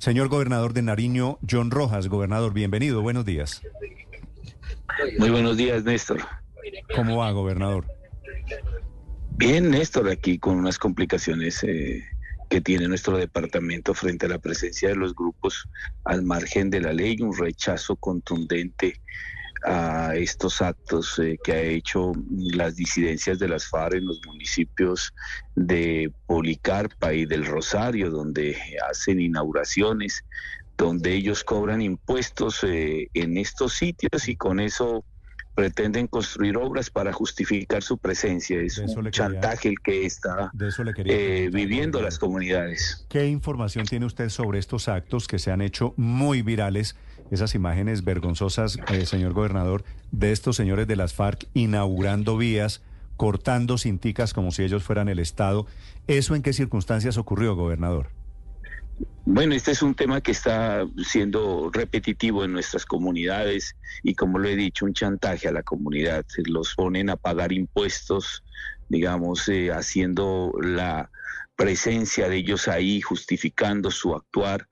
Señor gobernador de Nariño, John Rojas, gobernador, bienvenido, buenos días. Muy buenos días, Néstor. ¿Cómo va, gobernador? Bien, Néstor, aquí con unas complicaciones eh, que tiene nuestro departamento frente a la presencia de los grupos al margen de la ley, un rechazo contundente a estos actos eh, que ha hecho las disidencias de las FARC en los municipios de Policarpa y del Rosario, donde hacen inauguraciones, donde ellos cobran impuestos eh, en estos sitios y con eso pretenden construir obras para justificar su presencia. Es un chantaje el que está eh, viviendo las comunidades. ¿Qué información tiene usted sobre estos actos que se han hecho muy virales? Esas imágenes vergonzosas, eh, señor gobernador, de estos señores de las FARC inaugurando vías, cortando cinticas como si ellos fueran el Estado. ¿Eso en qué circunstancias ocurrió, gobernador? Bueno, este es un tema que está siendo repetitivo en nuestras comunidades y como lo he dicho, un chantaje a la comunidad. Los ponen a pagar impuestos, digamos, eh, haciendo la presencia de ellos ahí, justificando su actuar,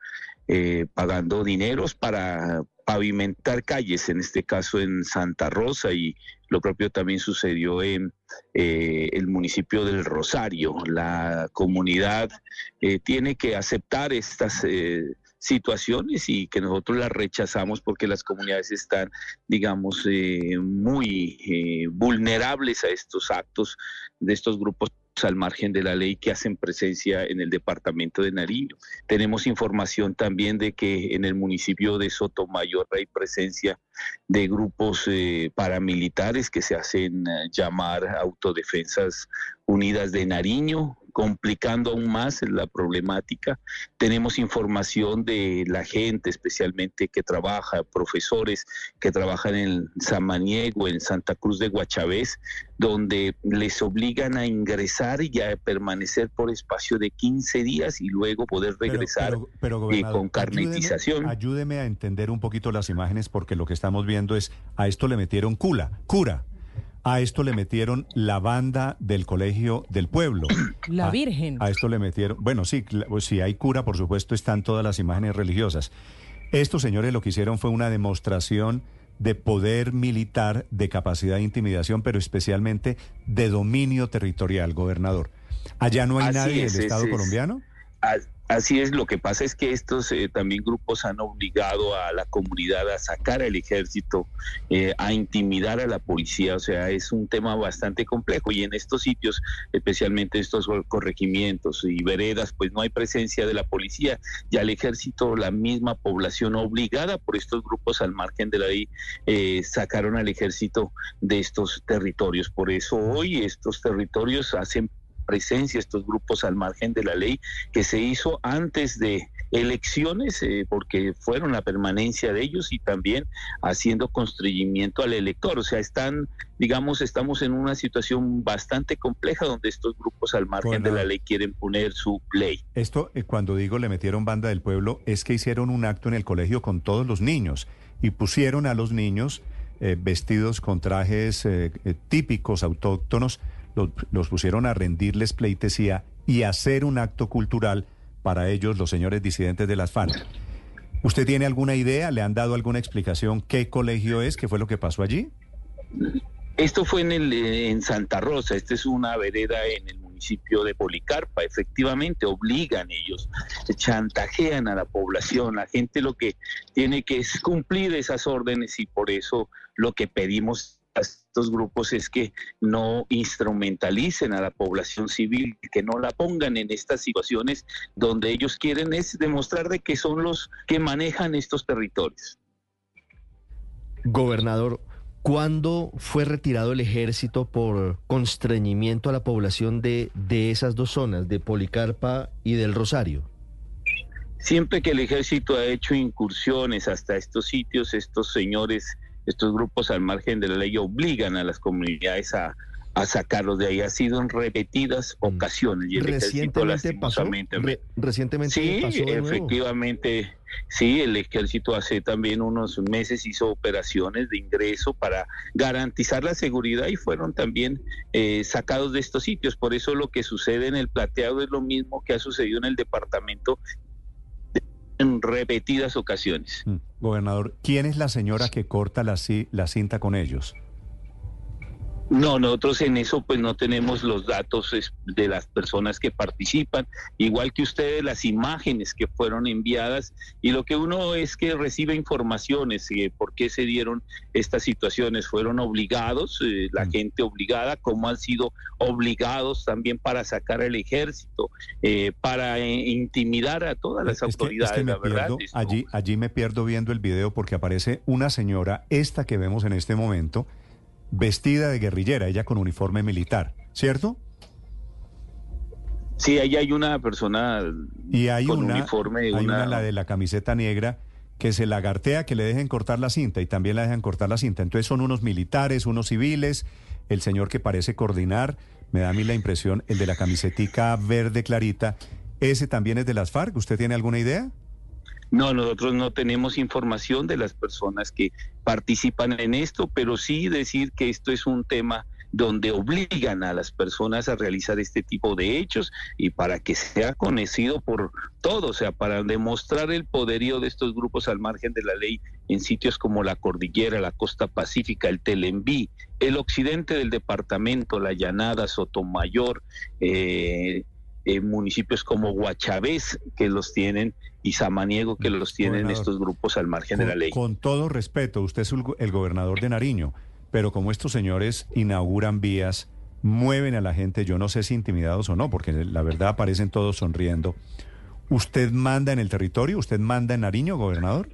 eh, pagando dineros para pavimentar calles, en este caso en Santa Rosa y lo propio también sucedió en eh, el municipio del Rosario. La comunidad eh, tiene que aceptar estas eh, situaciones y que nosotros las rechazamos porque las comunidades están, digamos, muy vulnerables a estos actos de estos grupos al margen de la ley que hacen presencia en el departamento de Nariño. Tenemos información también de que en el municipio de Sotomayor hay presencia de grupos eh, paramilitares que se hacen eh, llamar Autodefensas Unidas de Nariño, complicando aún más la problemática. Tenemos información de la gente, especialmente que trabaja, profesores que trabajan en Samaniego, en Santa Cruz de Guachavés, donde les obligan a ingresar y a permanecer por espacio de 15 días y luego poder regresar eh, con carnetización. Ayúdeme, ayúdeme a entender un poquito las imágenes porque lo que estamos viendo es a esto le metieron cula, cura. A esto le metieron la banda del colegio del pueblo. La Virgen. A, esto le metieron, bueno, sí, pues, si hay cura, por supuesto, están todas las imágenes religiosas. Estos señores lo que hicieron fue una demostración de poder militar, de capacidad de intimidación, pero especialmente de dominio territorial, gobernador. ¿Allá no hay nadie del Estado colombiano? Así es, lo que pasa es que estos eh, también grupos han obligado a la comunidad a sacar al ejército, eh, a intimidar a la policía, o sea, es un tema bastante complejo y en estos sitios, especialmente estos corregimientos y veredas, pues no hay presencia de la policía y al ejército, la misma población obligada por estos grupos al margen de la ley, eh, sacaron al ejército de estos territorios. Por eso hoy estos territorios hacen presencia estos grupos al margen de la ley que se hizo antes de elecciones eh, porque fueron la permanencia de ellos y también haciendo constreñimiento al elector. O sea, están, digamos, estamos en una situación bastante compleja donde estos grupos al margen de la ley quieren poner su ley. Esto, eh, cuando digo le metieron banda del pueblo, es que hicieron un acto en el colegio con todos los niños y pusieron a los niños eh, vestidos con trajes típicos autóctonos los, pusieron a rendirles pleitesía y hacer un acto cultural para ellos, los señores disidentes de las FARC. ¿Usted tiene alguna idea? ¿Le han dado alguna explicación qué colegio es? ¿Qué fue lo que pasó allí? Esto fue en, el, en Santa Rosa, esta es una vereda en el municipio de Policarpa. Efectivamente, obligan ellos, chantajean a la población. La gente lo que tiene que es cumplir esas órdenes y por eso lo que pedimos estos grupos es que no instrumentalicen a la población civil, que no la pongan en estas situaciones donde ellos quieren es demostrar de que son los que manejan estos territorios. Gobernador, ¿cuándo fue retirado el ejército por constreñimiento a la población de, de esas dos zonas, de Policarpa y del Rosario? Siempre que el ejército ha hecho incursiones hasta estos sitios, estos señores estos grupos al margen de la ley obligan a las comunidades a, sacarlos de ahí. Ha sido en repetidas mm. ocasiones y el ejército lastimosamente... recientemente sí, efectivamente, sí, el ejército hace también unos meses hizo operaciones de ingreso para garantizar la seguridad y fueron también eh, sacados de estos sitios. Por eso lo que sucede en el plateado es lo mismo que ha sucedido en el departamento en repetidas ocasiones. Mm. Gobernador, ¿quién es la señora que corta la, la cinta con ellos? No, nosotros en eso pues no tenemos los datos de las personas que participan, igual que ustedes las imágenes que fueron enviadas y lo que uno es que recibe informaciones de por qué se dieron estas situaciones, fueron obligados, eh, la mm. gente obligada, cómo han sido obligados también para sacar al ejército, eh, para eh, intimidar a todas las autoridades, la verdad. allí, allí me pierdo viendo el video porque aparece una señora, esta que vemos en este momento, vestida de guerrillera, ella con uniforme militar, ¿cierto? Sí, ahí hay una persona y hay con una, uniforme. Hay una... la de la camiseta negra, que se lagartea que le dejen cortar la cinta y también la dejan cortar la cinta. Entonces son unos militares, unos civiles, el señor que parece coordinar, me da a mí la impresión, el de la camisetica verde clarita, ese también es de las FARC, ¿usted tiene alguna idea? No, nosotros no tenemos información de las personas que participan en esto, pero sí decir que esto es un tema donde obligan a las personas a realizar este tipo de hechos y para que sea conocido por todos, o sea, para demostrar el poderío de estos grupos al margen de la ley en sitios como la Cordillera, la Costa Pacífica, el Telenví, el occidente del departamento, la Llanada, Sotomayor, eh, municipios como Guachavés, que los tienen, y Samaniego, que los tienen estos grupos al margen de la ley. Con todo respeto, usted es el gobernador de Nariño, pero como estos señores inauguran vías, mueven a la gente, yo no sé si intimidados o no, porque la verdad aparecen todos sonriendo. ¿Usted manda en el territorio? ¿Usted manda en Nariño, gobernador?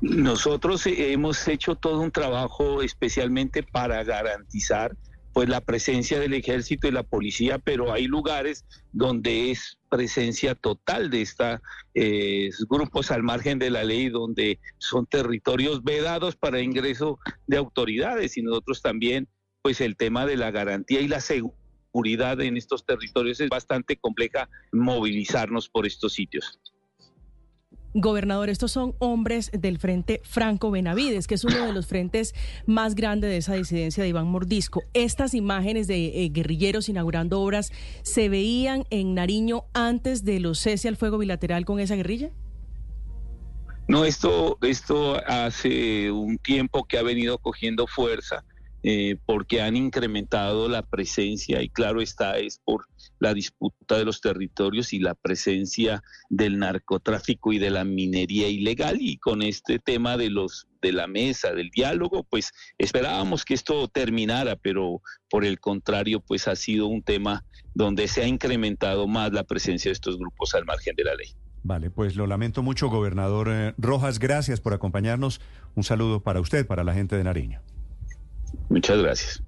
Nosotros hemos hecho todo un trabajo especialmente para garantizar pues la presencia del ejército y la policía, pero hay lugares donde es presencia total de estos eh, grupos al margen de la ley, donde son territorios vedados para ingreso de autoridades y nosotros también, pues el tema de la garantía y la seguridad en estos territorios es bastante compleja movilizarnos por estos sitios. Gobernador, estos son hombres del Frente Franco Benavides, que es uno de los frentes más grandes de esa disidencia de Iván Mordisco. Estas imágenes de eh, guerrilleros inaugurando obras, ¿se veían en Nariño antes de los cese al fuego bilateral con esa guerrilla? No, esto, esto hace un tiempo que ha venido cogiendo fuerza. Eh, porque han incrementado la presencia y claro está, es por la disputa de los territorios y la presencia del narcotráfico y de la minería ilegal y con este tema de los de la mesa, del diálogo, pues esperábamos que esto terminara, pero por el contrario, pues ha sido un tema donde se ha incrementado más la presencia de estos grupos al margen de la ley. Vale, pues lo lamento mucho, gobernador eh, Rojas, gracias por acompañarnos. Un saludo para usted, para la gente de Nariño. Muchas gracias.